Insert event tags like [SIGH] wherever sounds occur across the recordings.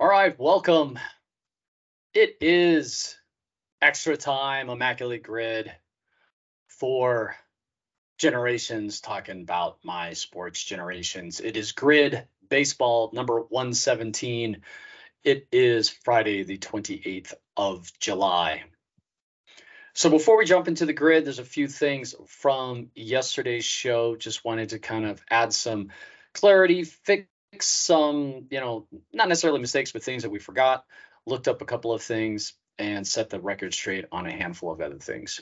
All right, welcome. It is extra time, immaculate grid for generations talking about my sports generations. It is grid baseball number 117. It is Friday, the 28th of July. So before we jump into the grid, there's a few things from yesterday's show. Just wanted to kind of add some clarity, fix some, you know, not necessarily mistakes, but things that we forgot, looked up a couple of things, and set the record straight on a handful of other things.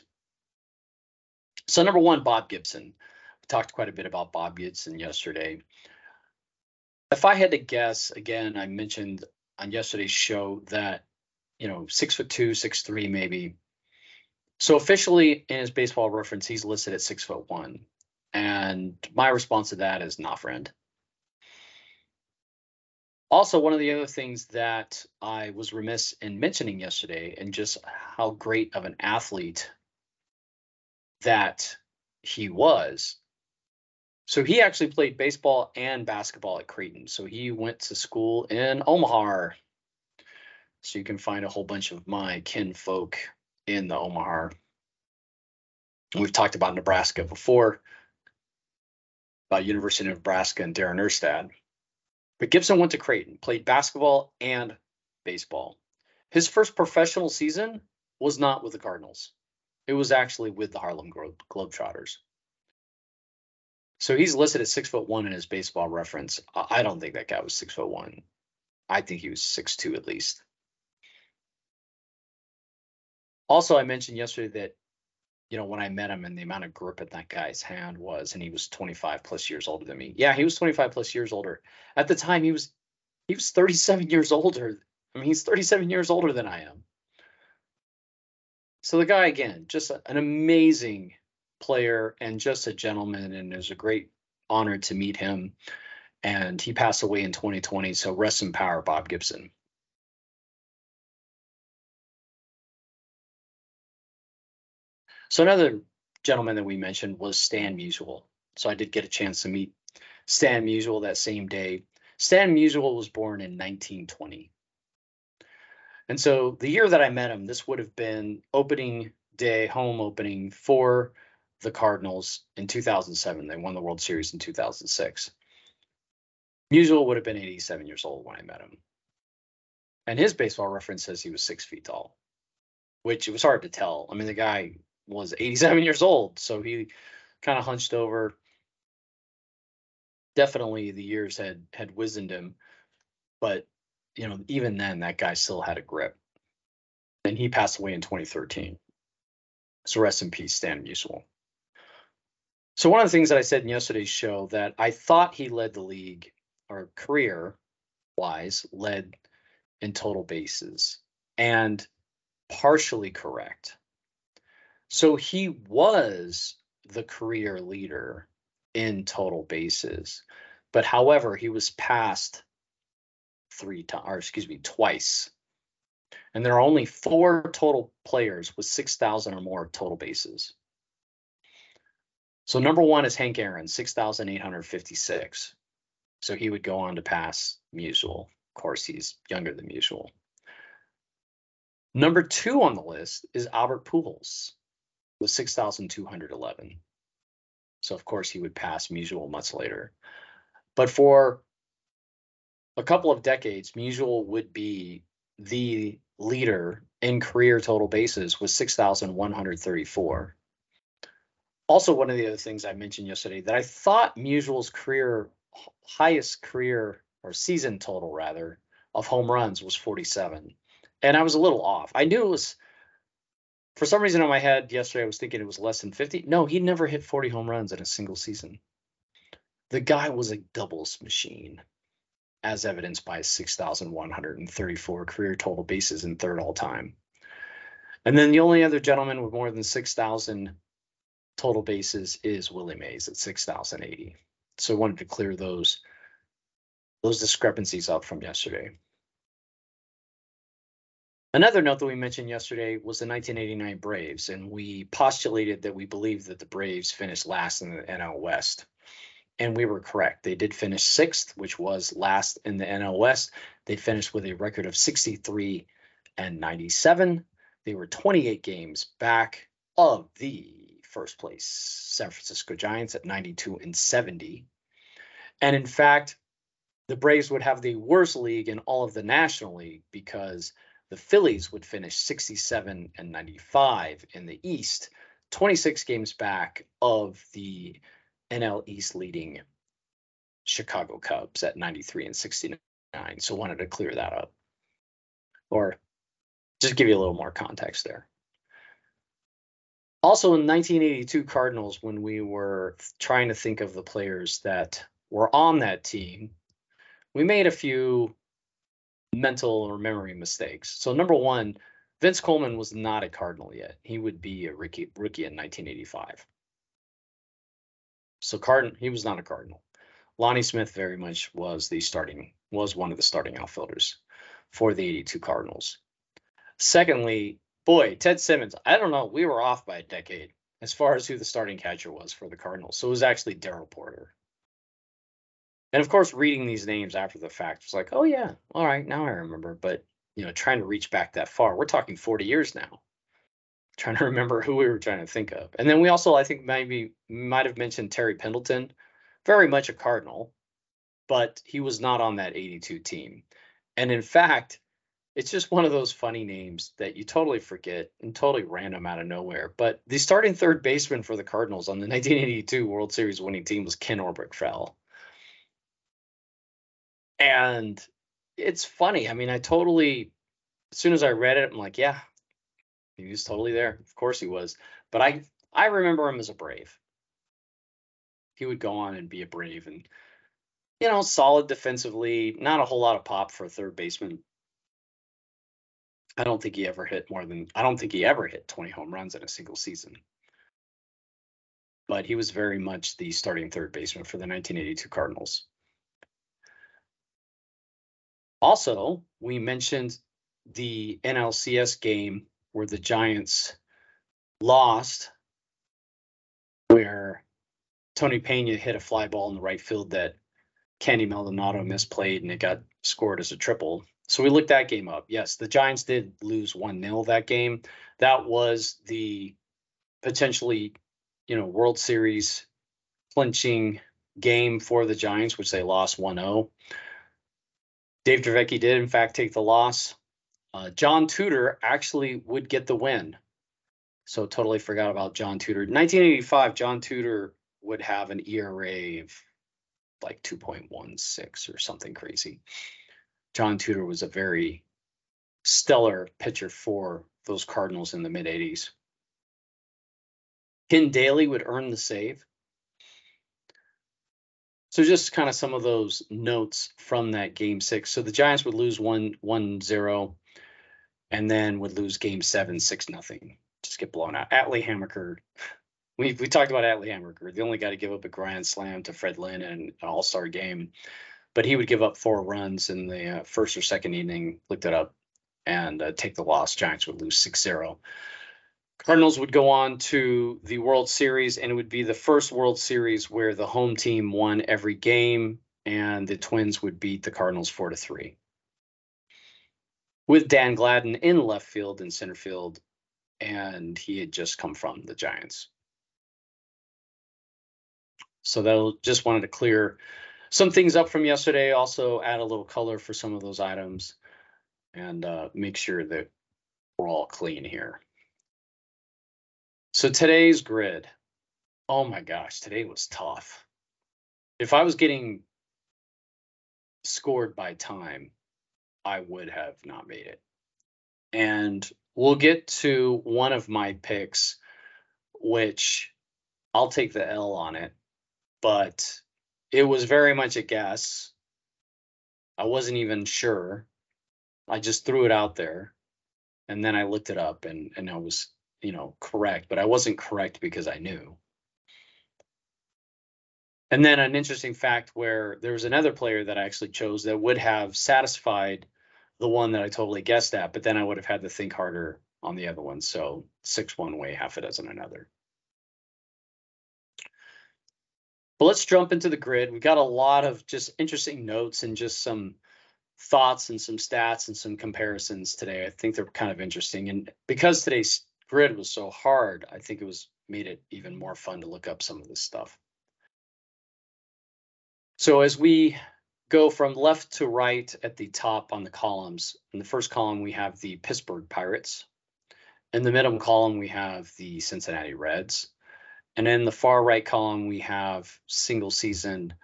So, number one, Bob Gibson. We talked quite a bit about Bob Gibson yesterday. If I had to guess, again, I mentioned on yesterday's show that, you know, six foot two, six three, maybe. So officially in his baseball reference, he's listed at six foot one. And my response to that is not friend. Also, one of the other things that I was remiss in mentioning yesterday, and just how great of an athlete that he was. So he actually played baseball and basketball at Creighton. So he went to school in Omaha. So you can find a whole bunch of my kinfolk in the Omaha. We've talked about Nebraska before, about University of Nebraska and Darren Erstad. But Gibson went to Creighton, played basketball and baseball. His first professional season was not with the Cardinals. It was actually with the Harlem Globetrotters. So he's listed at six foot one in his baseball reference. I don't think that guy was six foot one. I think he was six two at least. Also, I mentioned yesterday that you know, when I met him and the amount of grip in that guy's hand was, and he was 25 plus years older than me. Yeah, he was 25 plus years older. At the time, he was he was 37 years older. I mean, he's 37 years older than I am. So the guy again, just a, an amazing player and just a gentleman, and it was a great honor to meet him. And he passed away in 2020. So rest in power, Bob Gibson. So another gentleman that we mentioned was Stan Musial. So I did get a chance to meet Stan Musial that same day. Stan Musial was born in 1920. And so the year that I met him, this would have been opening day, home opening for the Cardinals in 2007. They won the World Series in 2006. Musial would have been 87 years old when I met him. And his baseball reference says he was six feet tall, which it was hard to tell. I mean, the guy was 87 years old, so he kind of hunched over. Definitely, the years had had wizened him, but you know, even then, that guy still had a grip. And he passed away in 2013. So rest in peace, Stan Musial. So one of the things that I said in yesterday's show that I thought he led the league or career wise led in total bases and partially correct. So he was the career leader in total bases. But however, he was passed three times, or excuse me, twice. And there are only four total players with 6,000 or more total bases. So number one is Hank Aaron, 6,856. So he would go on to pass Musial. Of course, he's younger than Musial. Number two on the list is Albert Pujols, was 6,211. So of course he would pass Musial much later. But for a couple of decades, Musial would be the leader in career total bases with 6,134. Also, one of the other things I mentioned yesterday that I thought Musial's career highest career or season total rather of home runs was 47. And I was a little off. I knew it was for some reason in my head yesterday, I was thinking it was less than 50. No, he never hit 40 home runs in a single season. The guy was a doubles machine, as evidenced by 6,134 career total bases in third all time. And then the only other gentleman with more than 6,000 total bases is Willie Mays at 6,080. So I wanted to clear those those discrepancies up from yesterday. Another note that we mentioned yesterday was the 1989 Braves, and we postulated that we believed that the Braves finished last in the NL West. And we were correct. They did finish sixth, which was last in the NL West. They finished with a record of 63 and 97. They were 28 games back of the first place San Francisco Giants at 92 and 70. And in fact, the Braves would have the worst league in all of the National League because the Phillies would finish 67 and 95 in the East, 26 games back of the NL East leading Chicago Cubs at 93 and 69. So wanted to clear that up. Or just give you a little more context there. Also in 1982 Cardinals, when we were trying to think of the players that were on that team, we made a few mental or memory mistakes. So number one, Vince Coleman was not a Cardinal yet. He would be a rookie rookie in 1985. So Cardinal, he was not a Cardinal. Lonnie Smith very much was the starting was one of the starting outfielders for the 82 Cardinals. Secondly, boy, Ted Simmons, I don't know, we were off by a decade as far as who the starting catcher was for the Cardinals. So it was actually Darrell Porter. And of course, reading these names after the fact was like, oh yeah, all right, now I remember. But you know, trying to reach back that far, we're talking 40 years now. Trying to remember who we were trying to think of. And then we also, I think, maybe might have mentioned Terry Pendleton, very much a Cardinal, but he was not on that 82 team. And in fact, it's just one of those funny names that you totally forget and totally random out of nowhere. But the starting third baseman for the Cardinals on the [LAUGHS] 1982 World Series winning team was Ken Oberkfell. And it's funny. I mean, I totally, as soon as I read it, I'm like, yeah, he was totally there. Of course he was. But I, I remember him as a Brave. He would go on and be a Brave and, you know, solid defensively, not a whole lot of pop for a third baseman. I don't think he ever hit more than, I don't think he ever hit 20 home runs in a single season. But he was very much the starting third baseman for the 1982 Cardinals. Also, we mentioned the NLCS game where the Giants lost, where Tony Pena hit a fly ball in the right field that Candy Maldonado misplayed and it got scored as a triple. So we looked that game up. Yes, the Giants did lose 1 0 that game. That was the potentially, you know, World Series clinching game for the Giants, which they lost 1 0. Dave Dravecky did, in fact, take the loss. Uh, John Tudor actually would get the win. So totally forgot about John Tudor. 1985, John Tudor would have an ERA of like 2.16 or something crazy. John Tudor was a very stellar pitcher for those Cardinals in the mid 80s. Ken Dayley would earn the save. So just kind of some of those notes from that game six. So the Giants would lose one one zero, and then would lose game seven six nothing. Just get blown out. Atlee Hammaker. [LAUGHS] We we talked about Atlee Hammaker, the only guy to give up a grand slam to Fred Lynn in an All Star game, but he would give up four runs in the uh, first or second inning. Looked it up, and uh, take the loss. Giants would lose 6-0. Cardinals would go on to the World Series, and it would be the first World Series where the home team won every game, and the Twins would beat the Cardinals four to three. With Dan Gladden in left field and center field, and he had just come from the Giants. So that just wanted to clear some things up from yesterday. Also add a little color for some of those items, and uh, make sure that we're all clean here. So today's grid, oh my gosh, today was tough. If I was getting scored by time, I would have not made it. And we'll get to one of my picks, which I'll take the L on it, but it was very much a guess. I wasn't even sure. I just threw it out there and then I looked it up and and I was you know, correct, but I wasn't correct because I knew. And then an interesting fact where there was another player that I actually chose that would have satisfied the one that I totally guessed at, but then I would have had to think harder on the other one. So six one way, half a dozen another. But let's jump into the grid. We've got a lot of just interesting notes and just some thoughts and some stats and some comparisons today. I think they're kind of interesting. And because today's grid was so hard, I think it was made it even more fun to look up some of this stuff. So as we go from left to right at the top on the columns, in the first column we have the Pittsburgh Pirates. In the middle column we have the Cincinnati Reds. And in the far right column we have single season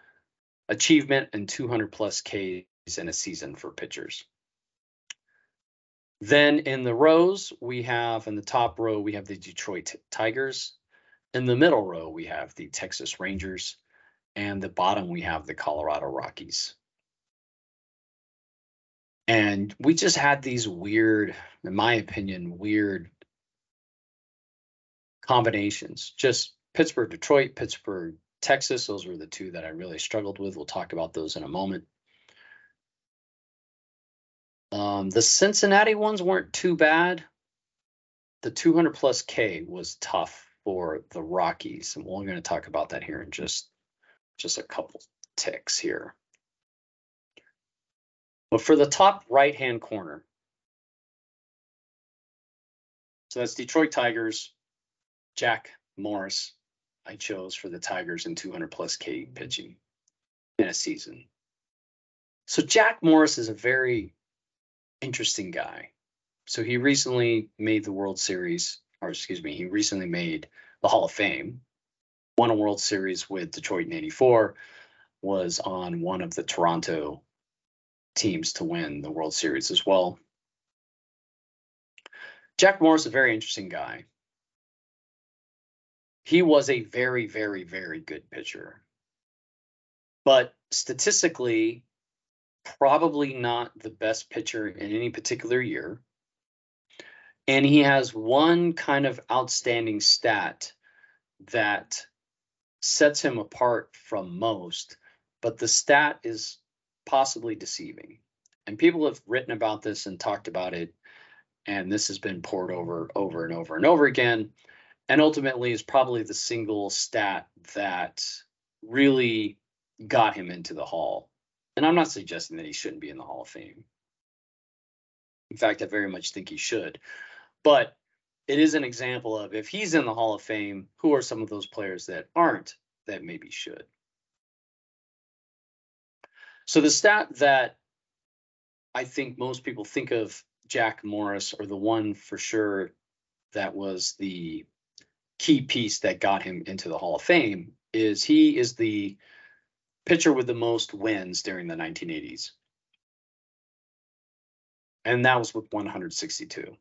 achievement and 200 plus Ks in a season for pitchers. Then in the rows, we have in the top row, we have the Detroit Tigers. In the middle row, we have the Texas Rangers. And the bottom, we have the Colorado Rockies. And we just had these weird, in my opinion, weird combinations. Just Pittsburgh, Detroit, Pittsburgh, Texas. Those were the two that I really struggled with. We'll talk about those in a moment. Um, the Cincinnati ones weren't too bad. The 200 plus K was tough for the Rockies, and we're going to talk about that here in just just a couple ticks here. But for the top right hand corner, so that's Detroit Tigers, Jack Morris. I chose for the Tigers in 200 plus K pitching in a season. So Jack Morris is a very interesting guy. So he recently made the World Series, or excuse me, he recently made the Hall of Fame. Won a World Series with Detroit in '84. Was on one of the Toronto teams to win the World Series as well. Jack Morris is a very interesting guy. He was a very, very, very good pitcher. But statistically, probably not the best pitcher in any particular year. And he has one kind of outstanding stat that sets him apart from most, but the stat is possibly deceiving. And people have written about this and talked about it, and this has been poured over over and over and over again. And ultimately is probably the single stat that really got him into the hall and I'm not suggesting that he shouldn't be in the Hall of Fame. In fact, I very much think he should. But it is an example of if he's in the Hall of Fame, who are some of those players that aren't that maybe should? So the stat that I think most people think of Jack Morris, or the one for sure that was the key piece that got him into the Hall of Fame, is he is the pitcher with the most wins during the 1980s. And that was with 162.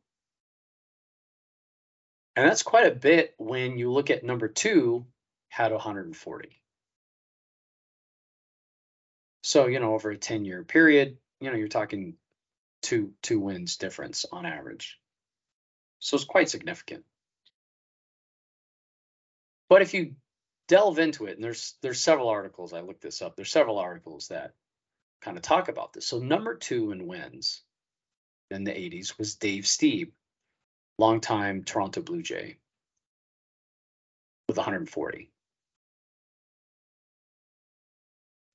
And that's quite a bit when you look at number two, had 140. So, you know, over a 10 year period, you know, you're talking two two wins difference on average. So it's quite significant. But if you delve into it, and there's there's several articles. I looked this up. There's several articles that kind of talk about this. So number two in wins in the 80s was Dave Stieb, longtime Toronto Blue Jay, with 140.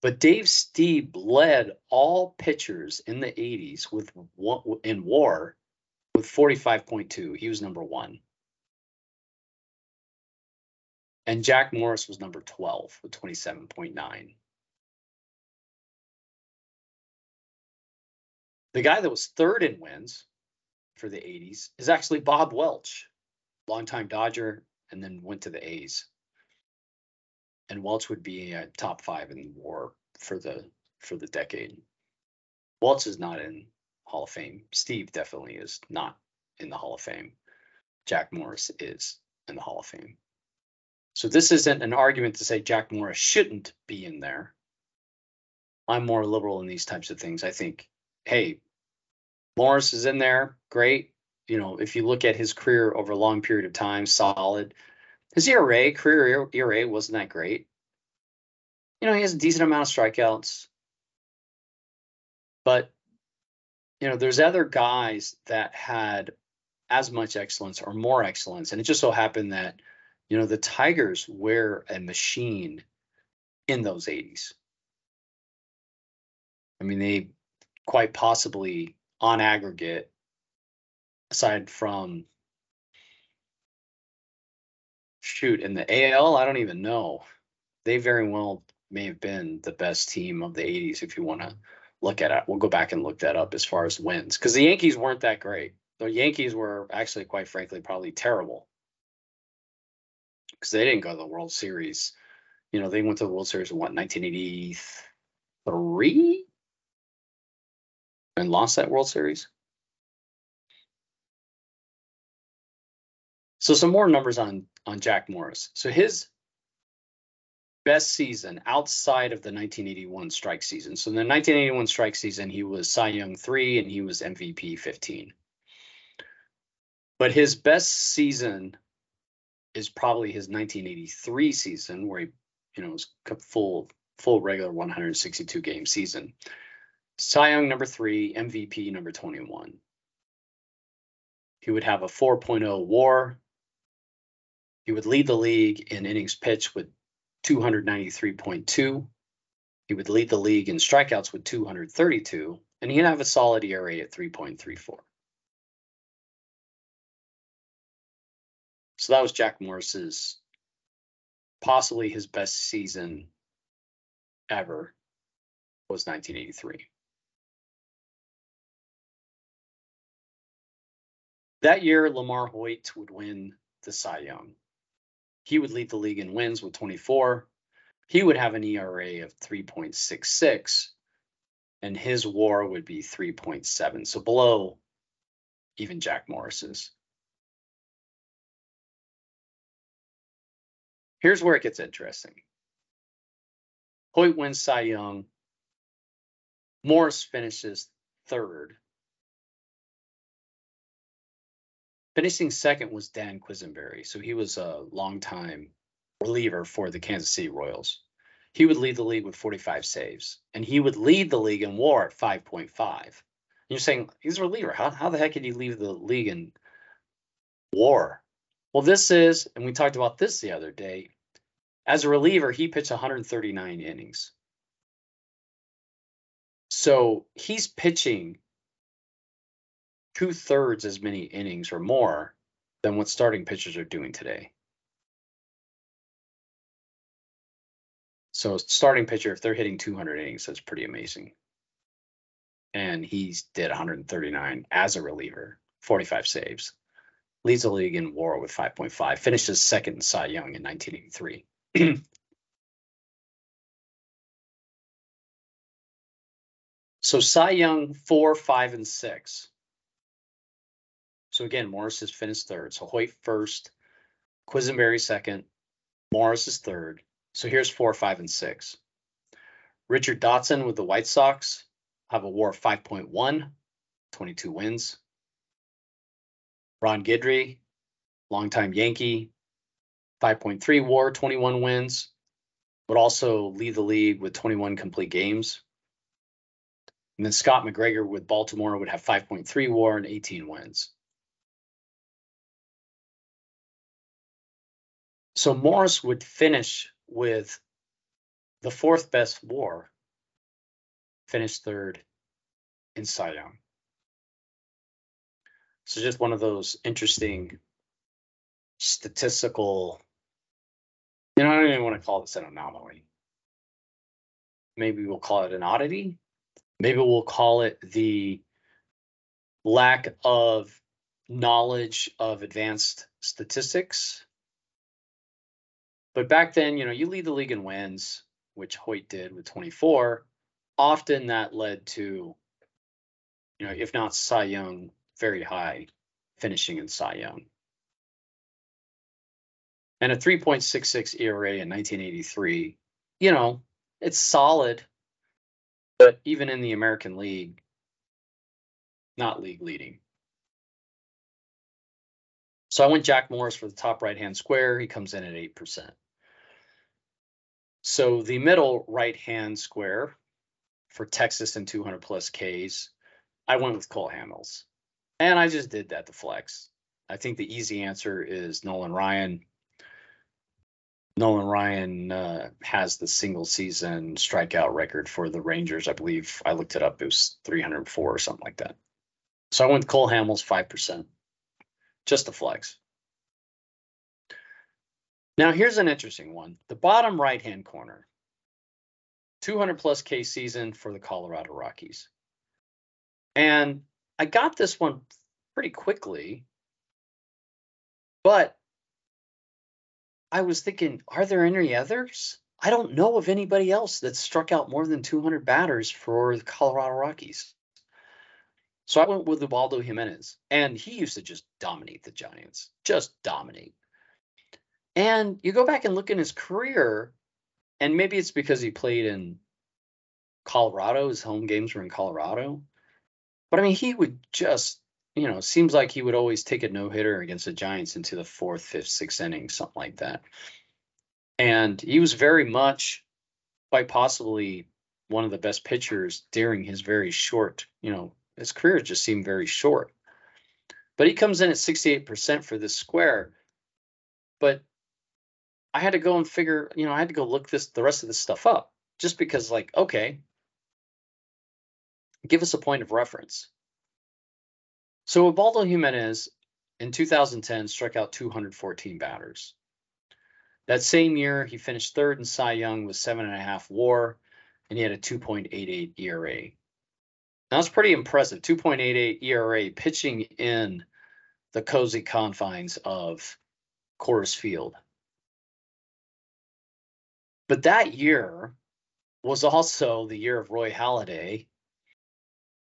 But Dave Stieb led all pitchers in the 80s with in WAR with 45.2. He was number one. And Jack Morris was number 12 with 27.9. The guy that was third in wins for the 80s is actually Bob Welch, longtime Dodger, and then went to the A's. And Welch would be a top five in the WAR for the for the decade. Welch is not in Hall of Fame. Stieb definitely is not in the Hall of Fame. Jack Morris is in the Hall of Fame. So this isn't an argument to say Jack Morris shouldn't be in there. I'm more liberal in these types of things. I think, hey, Morris is in there, great. You know, if you look at his career over a long period of time, solid. His ERA, career ERA wasn't that great. You know, he has a decent amount of strikeouts. But, you know, there's other guys that had as much excellence or more excellence. And it just so happened that you know, the Tigers were a machine in those 80s. I mean, they quite possibly, on aggregate, aside from shoot in the AL, I don't even know. They very well may have been the best team of the 80s if you want to look at it. We'll go back and look that up as far as wins because the Yankees weren't that great. The Yankees were actually, quite frankly, probably terrible because they didn't go to the World Series. You know, they went to the World Series in what 1983 and lost that World Series. So some more numbers on on Jack Morris. So his best season outside of the 1981 strike season. So in the 1981 strike season, he was Cy Young 3 and he was MVP 15. But his best season is probably his 1983 season where he, you know, was full full regular 162 game season. Cy Young number 3, MVP number 21. He would have a 4.0 WAR, he would lead the league in innings pitched with 293.2. He would lead the league in strikeouts with 232, and he'd have a solid ERA at 3.34. So that was Jack Morris's possibly his best season ever was 1983. That year, LaMarr Hoyt would win the Cy Young. He would lead the league in wins with 24. He would have an ERA of 3.66, and his WAR would be 3.7, so below even Jack Morris's. Here's where it gets interesting. Hoyt wins Cy Young. Morris finishes third. Finishing second was Dan Quisenberry. So he was a longtime reliever for the Kansas City Royals. He would lead the league with 45 saves, and he would lead the league in WAR at 5.5. You're saying he's a reliever. How, how the heck did he leave the league in WAR? Well, this is, and we talked about this the other day. As a reliever, he pitched 139 innings. So he's pitching two thirds as many innings or more than what starting pitchers are doing today. So starting pitcher, if they're hitting 200 innings, that's pretty amazing. And he's did 139 as a reliever, 45 saves. Leads the league in WAR with 5.5. Finishes second in Cy Young in 1983. [CLEARS THROAT] so Cy Young four, five, and six. So again, Morris has finished third. So Hoyt first, Quisenberry second, Morris is third. So here's four, five, and six. Richard Dotson with the White Sox have a WAR of 5.1, 22 wins. Ron Guidry, longtime Yankee, 5.3 WAR, 21 wins, but also lead the league with 21 complete games. And then Scott McGregor with Baltimore would have 5.3 WAR and 18 wins. So Morris would finish with the fourth best WAR, finish third in Cy Young. So just one of those interesting statistical. Know, I don't even want to call this an anomaly. Maybe we'll call it an oddity. Maybe we'll call it the lack of knowledge of advanced statistics but back then, you know, you lead the league in wins, which Hoyt did with 24. Often that led to, you know, if not Cy Young, very high finishing in Cy Young. And a 3.66 ERA in 1983, you know, it's solid, but even in the American League, not league leading. So I went Jack Morris for the top right hand square. He comes in at 8%. So the middle right-hand square for Texas and 200 plus Ks, I went with Cole Hamels. And I just did that to flex. I think the easy answer is Nolan Ryan. Nolan Ryan uh, has the single season strikeout record for the Rangers. I believe I looked it up. It was 304 or something like that. So I went Cole Hamels 5%. Just the flex. Now here's an interesting one. The bottom right hand corner. 200 plus K season for the Colorado Rockies. And I got this one pretty quickly, but I was thinking, are there any others? I don't know of anybody else that struck out more than 200 batters for the Colorado Rockies. So I went with Ubaldo Jimenez, and he used to just dominate the Giants, just dominate. And you go back and look in his career, and maybe it's because he played in Colorado, his home games were in Colorado. But I mean, he would just you know, seems like he would always take a no hitter against the Giants into the fourth, fifth, sixth inning, something like that. And he was very much, quite possibly, one of the best pitchers during his very short, you know, his career just seemed very short. But he comes in at 68% for this square. But I had to go and figure, you know, I had to go look this the rest of this stuff up just because, like, okay, give us a point of reference. So Ubaldo Jimenez in 2010 struck out 214 batters. That same year, he finished third in Cy Young with seven and a half WAR, and he had a 2.88 ERA. Now that's pretty impressive. 2.88 ERA pitching in the cozy confines of Coors Field. But that year was also the year of Roy Halladay,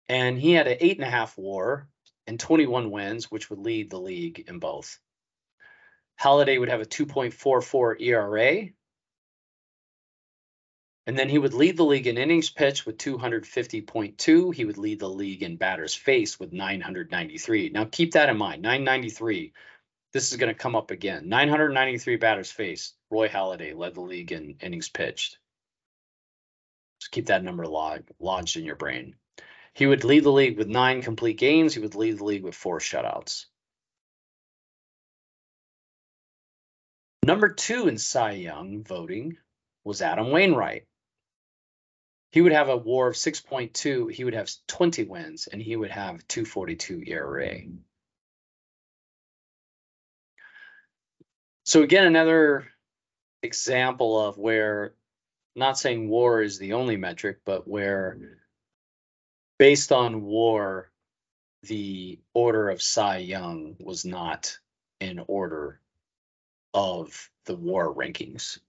and he had an eight and a half WAR and 21 wins, which would lead the league in both. Halladay would have a 2.44 ERA. And then he would lead the league in innings pitched with 250.2. He would lead the league in batters faced with 993. Now keep that in mind 993. This is going to come up again. 993 batters faced. Roy Halladay led the league in innings pitched. Just keep that number log, lodged in your brain. He would lead the league with nine complete games. He would lead the league with four shutouts. Number two in Cy Young voting was Adam Wainwright. He would have a WAR of 6.2. He would have 20 wins, and he would have 242 ERA. So again, another example of where, not saying WAR is the only metric, but where based on war, the order of Cy Young was not in order of the war rankings.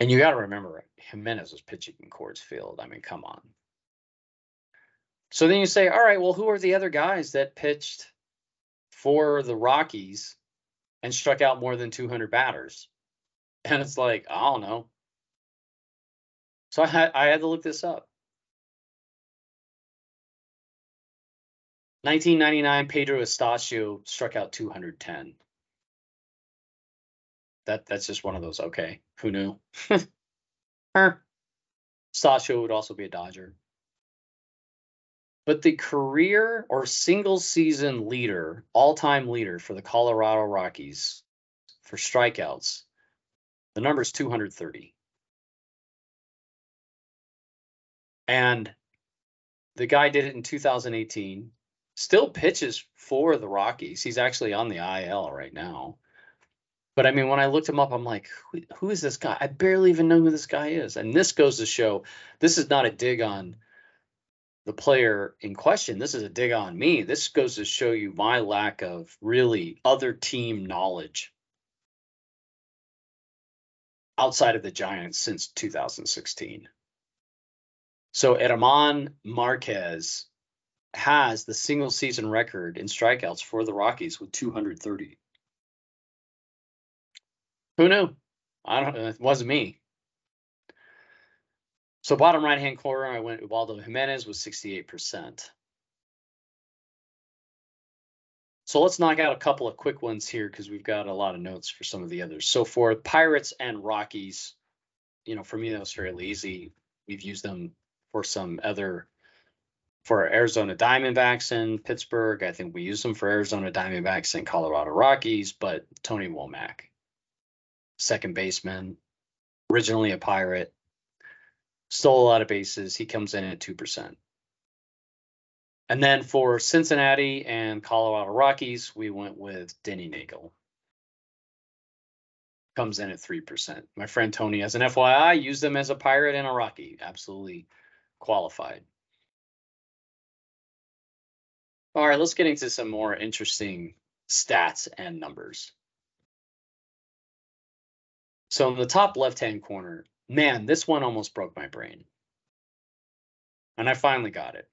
And you got to remember, Jimenez was pitching in Coors Field. I mean, come on. So then you say, all right, well, who are the other guys that pitched for the Rockies and struck out more than 200 batters? And it's like, I don't know. So I had, I had to look this up. 1999, Pedro Astacio struck out 210. That that's just one of those. Okay, who knew? [LAUGHS] Astacio would also be a Dodger. But the career or single season leader, all time leader for the Colorado Rockies for strikeouts, the number is 230. And the guy did it in 2018 still pitches for the Rockies. He's actually on the IL right now. But I mean, when I looked him up, I'm like, who, who is this guy? I barely even know who this guy is. And this goes to show this is not a dig on the player in question. This is a dig on me. This goes to show you my lack of really other team knowledge outside of the Giants since 2016. So German Marquez has the single season record in strikeouts for the Rockies with 230. Who knew? I don't. Know. It wasn't me. So bottom right hand corner, I went Ubaldo Jimenez with 68%. So let's knock out a couple of quick ones here because we've got a lot of notes for some of the others. So for Pirates and Rockies, you know, for me that was fairly easy. We've used them for some other for Arizona Diamondbacks in Pittsburgh. I think we use them for Arizona Diamondbacks and Colorado Rockies, but Tony Womack. second baseman, originally a pirate, stole a lot of bases. He comes in at 2%. And then for Cincinnati and Colorado Rockies, we went with Danny Neagle. Comes in at 3%. My friend Tony, as an FYI, used them as a pirate and a Rocky. Absolutely qualified. All right, let's get into some more interesting stats and numbers. So in the top left-hand corner, man, this one almost broke my brain. And I finally got it.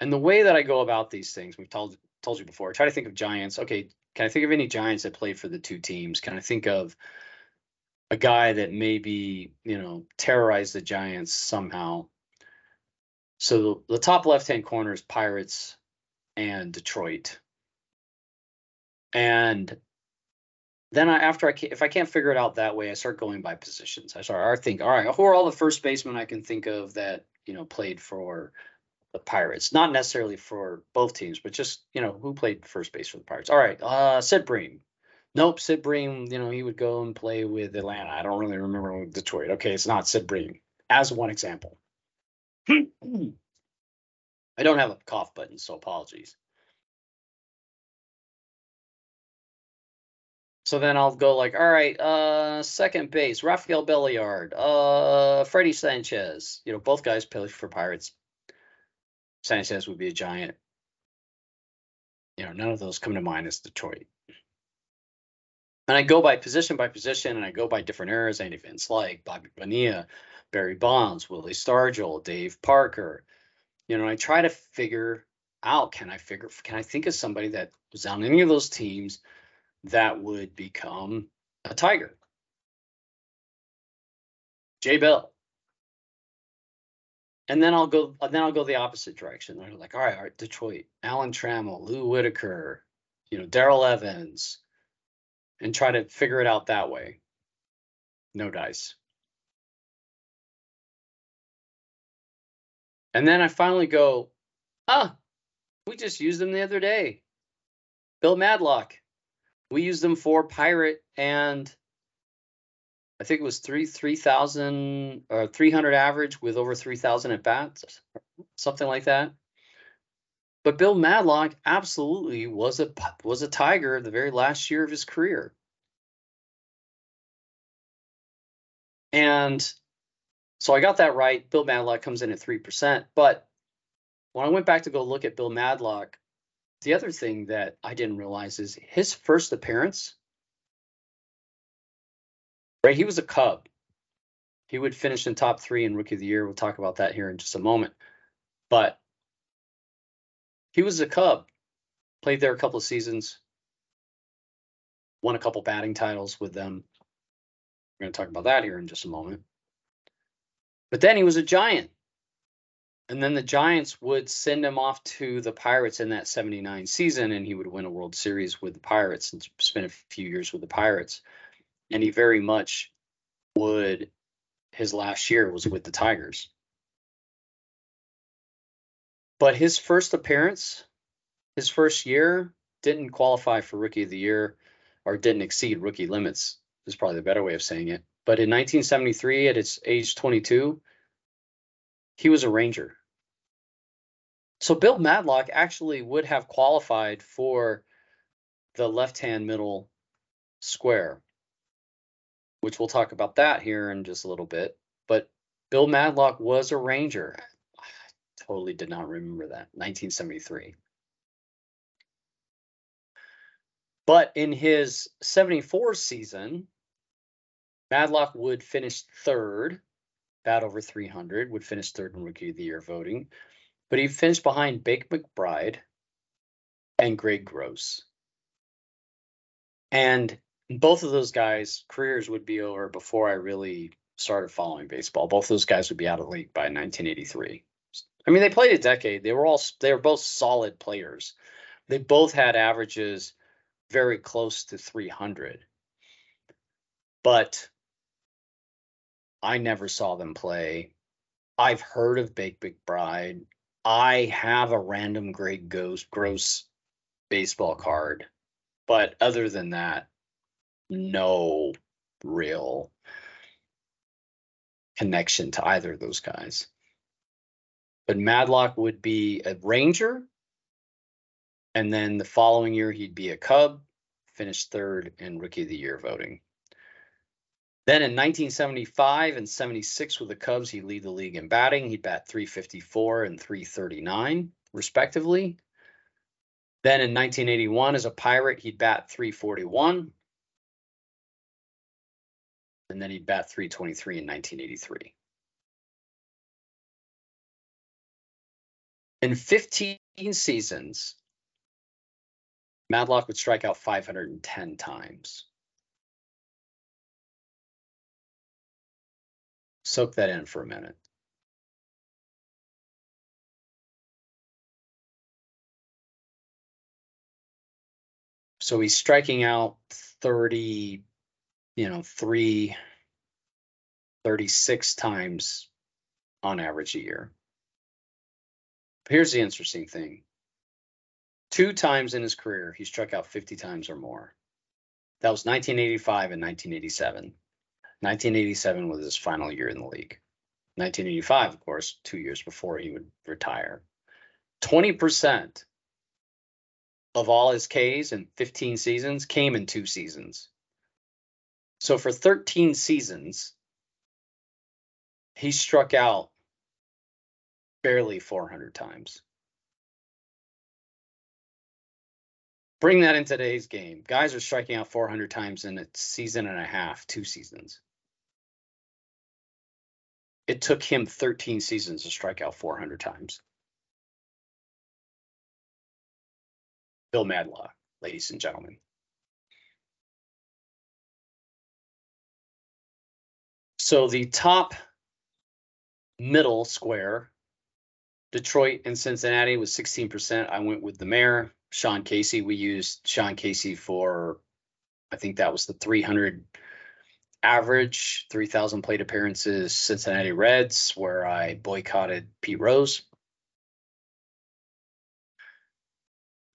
And the way that I go about these things, we've told told you before, I try to think of giants. Okay, can I think of any giants that played for the two teams? Can I think of a guy that maybe, you know, terrorized the Giants somehow? So the, the top left-hand corner is Pirates and Detroit. And then I, after I if I can't figure it out that way, I start going by positions. I start I think, all right, who are all the first basemen I can think of that you know played for the Pirates? Not necessarily for both teams, but just you know who played first base for the Pirates. All right, uh, Sid Bream. Nope, Sid Bream. You know he would go and play with Atlanta. I don't really remember Detroit. Okay, it's not Sid Bream. As one example. [CLEARS THROAT] I don't have a cough button, so apologies. So then I'll go like, all right, uh, second base, Rafael Belliard, uh, Freddie Sanchez. You know, both guys play for Pirates. Sanchez would be a giant. You know, none of those come to mind as Detroit. And I go by position by position, and I go by different eras. Andy Van Slyke Bobby Bonilla, Barry Bonds, Willie Stargell, Dave Parker. You know, I try to figure out can I figure can I think of somebody that was on any of those teams that would become a Tiger. Jay Bell. And then I'll go then I'll go the opposite direction. They're like, all right, all right, Detroit, Alan Trammell, Lou Whitaker, you know, Darrell Evans, and try to figure it out that way. No dice. And then I finally go, ah, we just used them the other day. Bill Madlock we used them for pirate and I think it was three three thousand or three hundred average with over three thousand at bats, something like that. But Bill Madlock absolutely was a was a Tiger the very last year of his career. And so I got that right. Bill Madlock comes in at three percent. But when I went back to go look at Bill Madlock, the other thing that I didn't realize is his first appearance, right? He was a Cub. He would finish in top three in Rookie of the Year. We'll talk about that here in just a moment. But he was a Cub, played there a couple of seasons, won a couple batting titles with them. We're going to talk about that here in just a moment. But then he was a Giant. And then the Giants would send him off to the Pirates in that 79 season, and he would win a World Series with the Pirates and spend a few years with the Pirates. And he very much would, his last year was with the Tigers. But his first appearance, his first year, didn't qualify for Rookie of the Year or didn't exceed rookie limits, is probably the better way of saying it. But in 1973, at its age 22, he was a Ranger. So Bill Madlock actually would have qualified for the left-hand middle square, which we'll talk about that here in just a little bit. But Bill Madlock was a Ranger. [SIGHS] I totally did not remember that. 1973. But in his 74 season, Madlock would finish third, bat over 300, would finish third in Rookie of the Year voting but he finished behind Bake McBride and Greg Gross. And both of those guys' careers would be over before I really started following baseball. Both of those guys would be out of the league by 1983. I mean, they played a decade. They were all they were both solid players. They both had averages very close to 300. But I never saw them play. I've heard of Bake McBride. I have a random Greg Ghost gross baseball card, but other than that, no real connection to either of those guys. But Madlock would be a Ranger. And then the following year, he'd be a Cub, finished third in Rookie of the Year voting. Then in 1975 and 76 with the Cubs, he'd lead the league in batting. He'd bat 354 and 339, respectively. Then in 1981, as a Pirate, he'd bat 341. And then he'd bat 323 in 1983. In 15 seasons, Madlock would strike out 510 times. Soak that in for a minute. So he's striking out 30, you know, three, 36 times on average a year. Here's the interesting thing. Two times in his career, he struck out 50 times or more. That was 1985 and 1987. 1987 was his final year in the league. 1985, of course, two years before he would retire. 20% of all his Ks in 15 seasons came in two seasons. So for 13 seasons, he struck out barely 400 times. Bring that in today's game. Guys are striking out 400 times in a season and a half, two seasons. It took him 13 seasons to strike out 400 times. Bill Madlock, ladies and gentlemen. So the top middle square Detroit and Cincinnati was 16%. I went with the mayor, Sean Casey. We used Sean Casey for, I think that was the 300 average, 3,000 plate appearances, Cincinnati Reds, where I boycotted Pete Rose.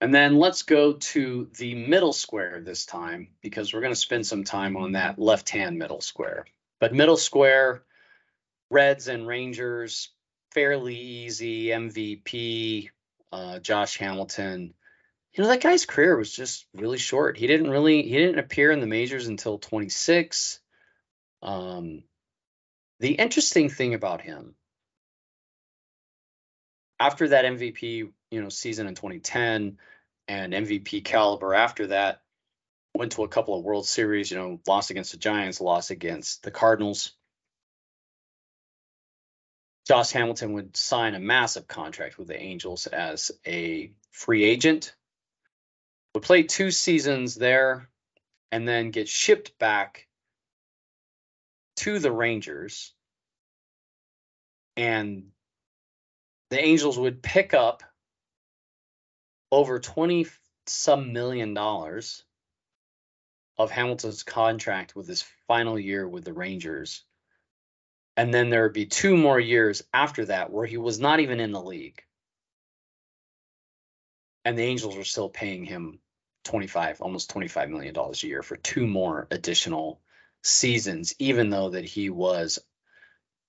And then let's go to the middle square this time because we're going to spend some time on that left hand middle square. But middle square, Reds and Rangers, fairly easy MVP. Uh, Josh Hamilton. You know that guy's career was just really short. He didn't really he didn't appear in the majors until 26. Um, the interesting thing about him after that MVP, you know, season in 2010 and MVP caliber after that, went to a couple of World Series, you know, lost against the Giants, lost against the Cardinals. Josh Hamilton would sign a massive contract with the Angels as a free agent. Would play two seasons there and then get shipped back to the Rangers. And the Angels would pick up over 20 some million dollars of Hamilton's contract with his final year with the Rangers and then there would be two more years after that where he was not even in the league. And the Angels were still paying him 25, almost 25 million dollars a year for two more additional seasons, even though that he was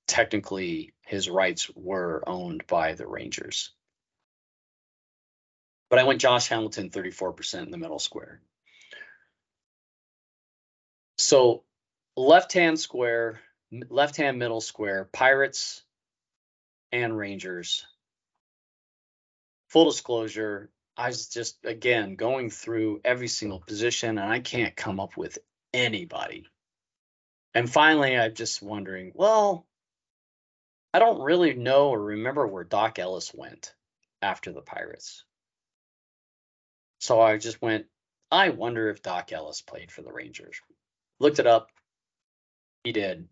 technically his rights were owned by the Rangers. But I went Josh Hamilton 34% in the middle square. So left hand square, left hand middle square, Pirates and Rangers. Full disclosure, I was just again going through every single position and I can't come up with anybody. And finally, I'm just wondering, well, I don't really know or remember where Dock Ellis went after the Pirates. So I just went, I wonder if Dock Ellis played for the Rangers. Looked it up. He did.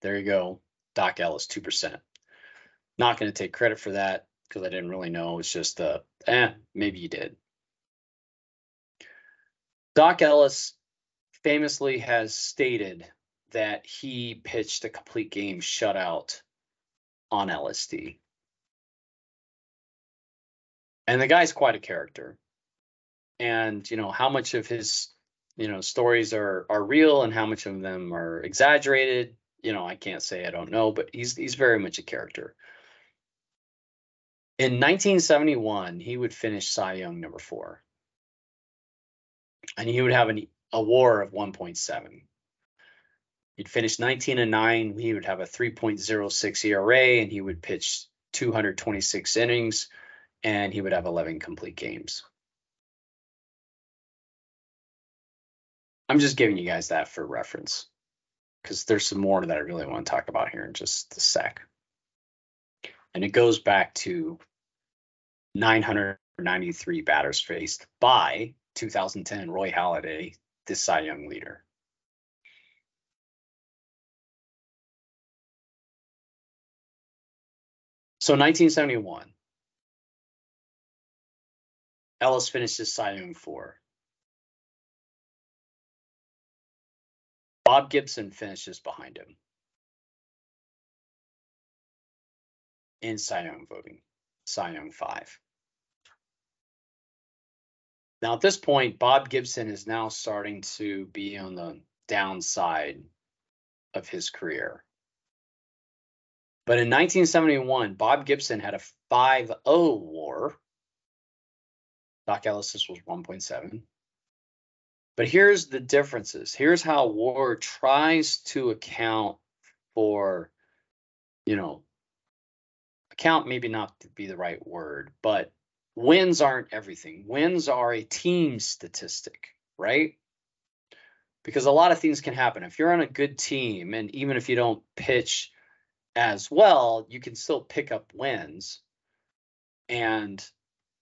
There you go. Dock Ellis, 2%. Not going to take credit for that because I didn't really know. It's just, uh, eh, maybe you did. Dock Ellis famously has stated that he pitched a complete game shutout on LSD. And the guy's quite a character. And, you know, how much of his you know stories are are real and how much of them are exaggerated you know i can't say i don't know but he's he's very much a character in 1971 he would finish cy young number four and he would have an, a war of 1.7 he'd finish 19 and 9 he would have a 3.06 era and he would pitch 226 innings and he would have 11 complete games. I'm just giving you guys that for reference because there's some more that I really want to talk about here in just a sec. And it goes back to 993 batters faced by 2010 Roy Halladay, the Cy Young leader. So 1971, Ellis finishes Cy Young four. Bob Gibson finishes behind him in Cy Young voting, Cy Young 5. Now, at this point, Bob Gibson is now starting to be on the downside of his career. But in 1971, Bob Gibson had a 5 0 war. Dock Ellis's was 1.7. But here's the differences. Here's how WAR tries to account for, you know, account maybe not be the right word, but wins aren't everything. Wins are a team statistic, right? Because a lot of things can happen. If you're on a good team, and even if you don't pitch as well, you can still pick up wins. And,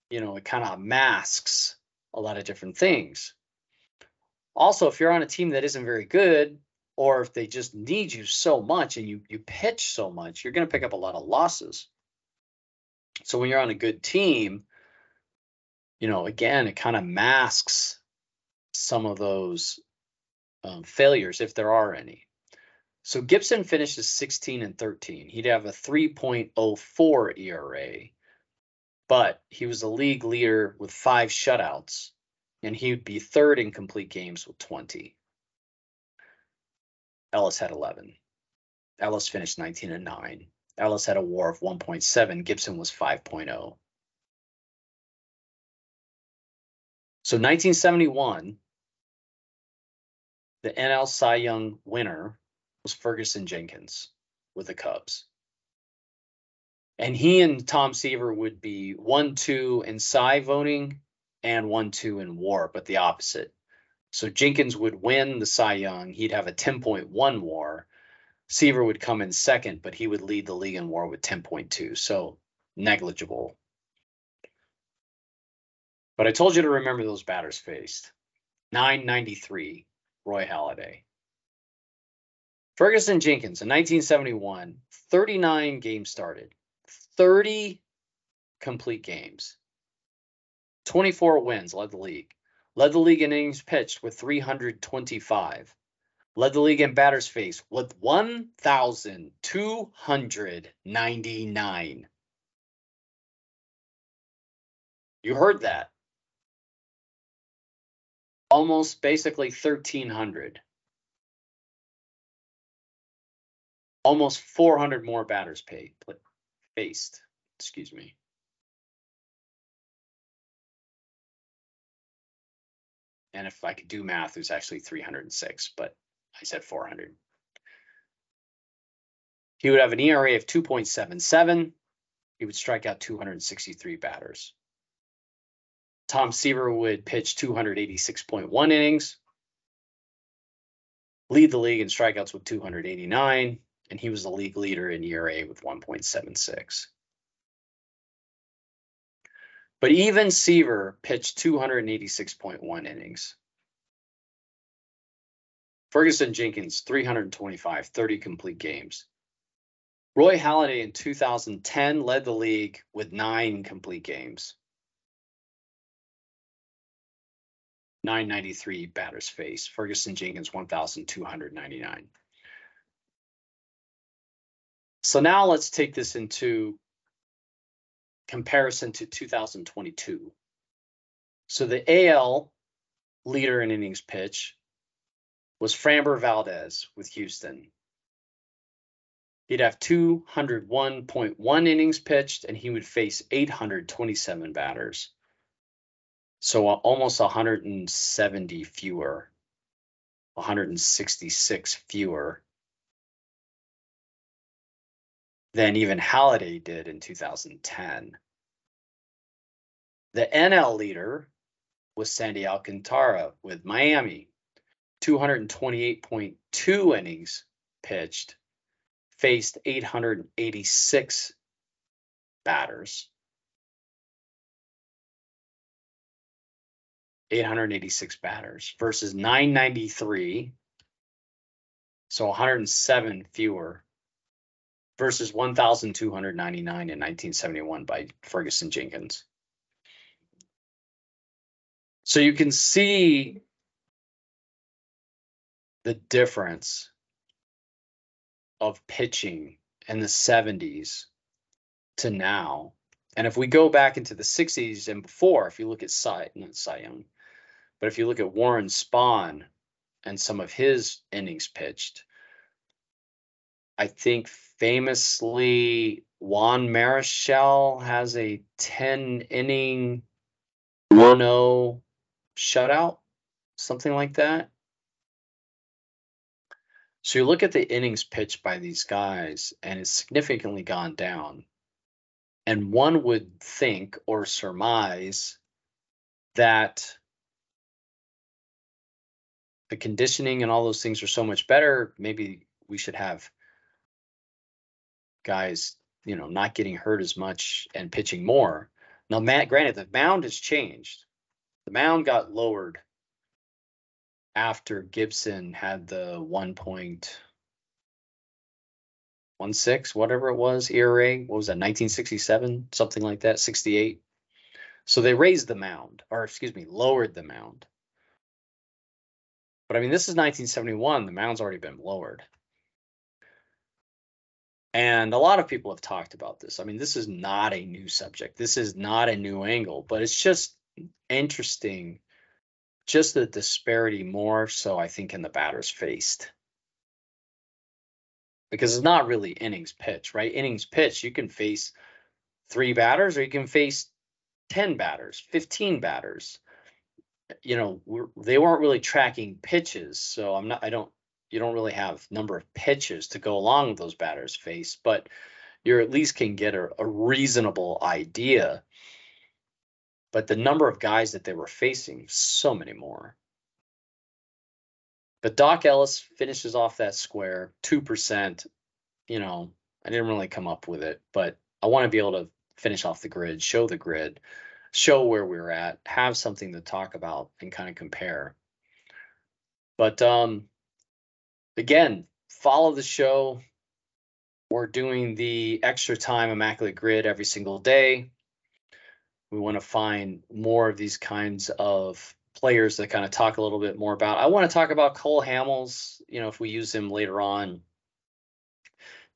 you know, it kind of masks a lot of different things. Also, if you're on a team that isn't very good, or if they just need you so much and you you pitch so much, you're going to pick up a lot of losses. So when you're on a good team, you know, again, it kind of masks some of those um, failures if there are any. So Gibson finishes 16 and 13. He'd have a 3.04 ERA, but he was the league leader with five shutouts and he would be third in complete games with 20. Ellis had 11. Ellis finished 19 and 9. Ellis had a war of 1.7. Gibson was 5.0. So 1971, the NL Cy Young winner was Ferguson Jenkins with the Cubs. And he and Tom Seaver would be one, two in Cy voting and one two in war, but the opposite. So Jenkins would win the Cy Young. He'd have a 10.1 war. Seaver would come in second, but he would lead the league in war with 10.2. So negligible. But I told you to remember those batters faced. 993, Roy Halladay. Ferguson Jenkins in 1971, 39 games started, 30 complete games. 24 wins, led the league. Led the league in innings pitched with 325. Led the league in batters faced with 1,299. You heard that. Almost basically 1,300. Almost 400 more batters paid, faced. Excuse me. And if I could do math, it was actually 306, but I said 400. He would have an ERA of 2.77. He would strike out 263 batters. Tom Seaver would pitch 286.1 innings, lead the league in strikeouts with 289, and he was the league leader in ERA with 1.76. But even Seaver pitched 286.1 innings. Ferguson Jenkins, 325, 30 complete games. Roy Halladay in 2010 led the league with nine complete games. 993 batters faced. Ferguson Jenkins, 1,299. So now let's take this into comparison to 2022. So the AL leader in innings pitch was Framber Valdez with Houston. He'd have 201.1 innings pitched and he would face 827 batters. So uh, almost 170 fewer, 166 fewer than even Halladay did in 2010. The NL leader was Sandy Alcantara with Miami, 228.2 innings pitched, faced 886 batters. 886 batters versus 993, so 107 fewer versus 1,299 in 1971 by Ferguson Jenkins. So you can see the difference of pitching in the 70s to now. And if we go back into the 60s and before, if you look at Cy, not Cy Young, but if you look at Warren Spahn and some of his innings pitched, I think famously Juan Marichal has a 10 inning 1 0 shutout, something like that. So you look at the innings pitched by these guys, and it's significantly gone down. And one would think or surmise that the conditioning and all those things are so much better. Maybe we should have guys, you know, not getting hurt as much and pitching more. Now, Matt, granted, the mound has changed. The mound got lowered after Gibson had the 1.16, whatever it was, ERA. What was that, 1967? Something like that, 68. So they raised the mound, or excuse me, lowered the mound. But I mean, this is 1971. The mound's already been lowered. And a lot of people have talked about this. I mean, this is not a new subject. This is not a new angle, but it's just interesting. Just the disparity more so, I think, in the batters faced. Because it's not really innings pitch, right? Innings pitch, you can face three batters or you can face 10 batters, 15 batters. You know, they weren't really tracking pitches. So I'm not, I don't you don't really have number of pitches to go along with those batters face, but you at least can get a, a reasonable idea. But the number of guys that they were facing, so many more. But Dock Ellis finishes off that square, 2%. You know, I didn't really come up with it, but I want to be able to finish off the grid, show the grid, show where we're at, have something to talk about and kind of compare. But um, again, follow the show. We're doing the extra time Immaculate Grid every single day. We want to find more of these kinds of players that kind of talk a little bit more about. I want to talk about Cole Hamels, you know, if we use him later on.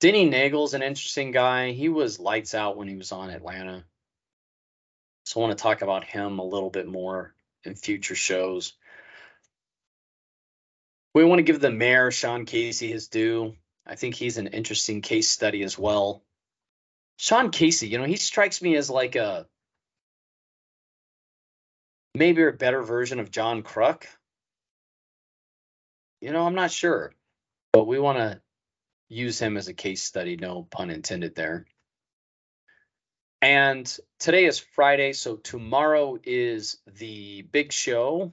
Denny Neagle's an interesting guy. He was lights out when he was on Atlanta. So I want to talk about him a little bit more in future shows. We want to give the mayor, Sean Casey, his due. I think he's an interesting case study as well. Sean Casey, you know, he strikes me as like a maybe a better version of John Kruk. You know, I'm not sure, but we want to use him as a case study, no pun intended there. And today is Friday, so tomorrow is the big show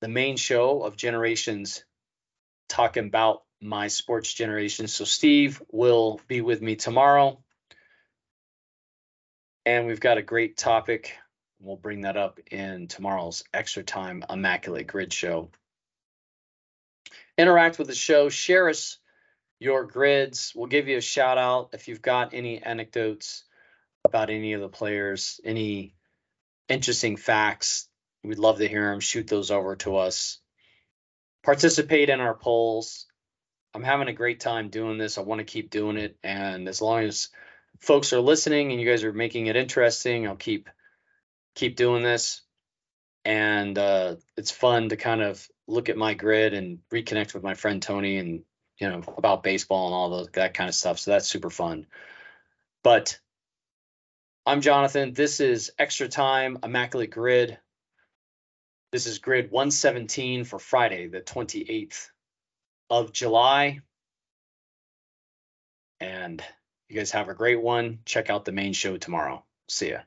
the main show of Generations talking about my sports generation. So Steve will be with me tomorrow. And we've got a great topic. We'll bring that up in tomorrow's extra time Immaculate Grid show. Interact with the show, share us your grids. We'll give you a shout out if you've got any anecdotes about any of the players, any interesting facts We'd love to hear them. Shoot those over to us. Participate in our polls. I'm having a great time doing this. I want to keep doing it. And as long as folks are listening and you guys are making it interesting, I'll keep keep doing this. and uh, it's fun to kind of look at my grid and reconnect with my friend Tony and you know about baseball and all those that kind of stuff. So that's super fun. But I'm Jonathan. This is Extra Time Immaculate Grid. This is grid 117 for Friday, the 28th of July. And you guys have a great one. Check out the main show tomorrow. See ya.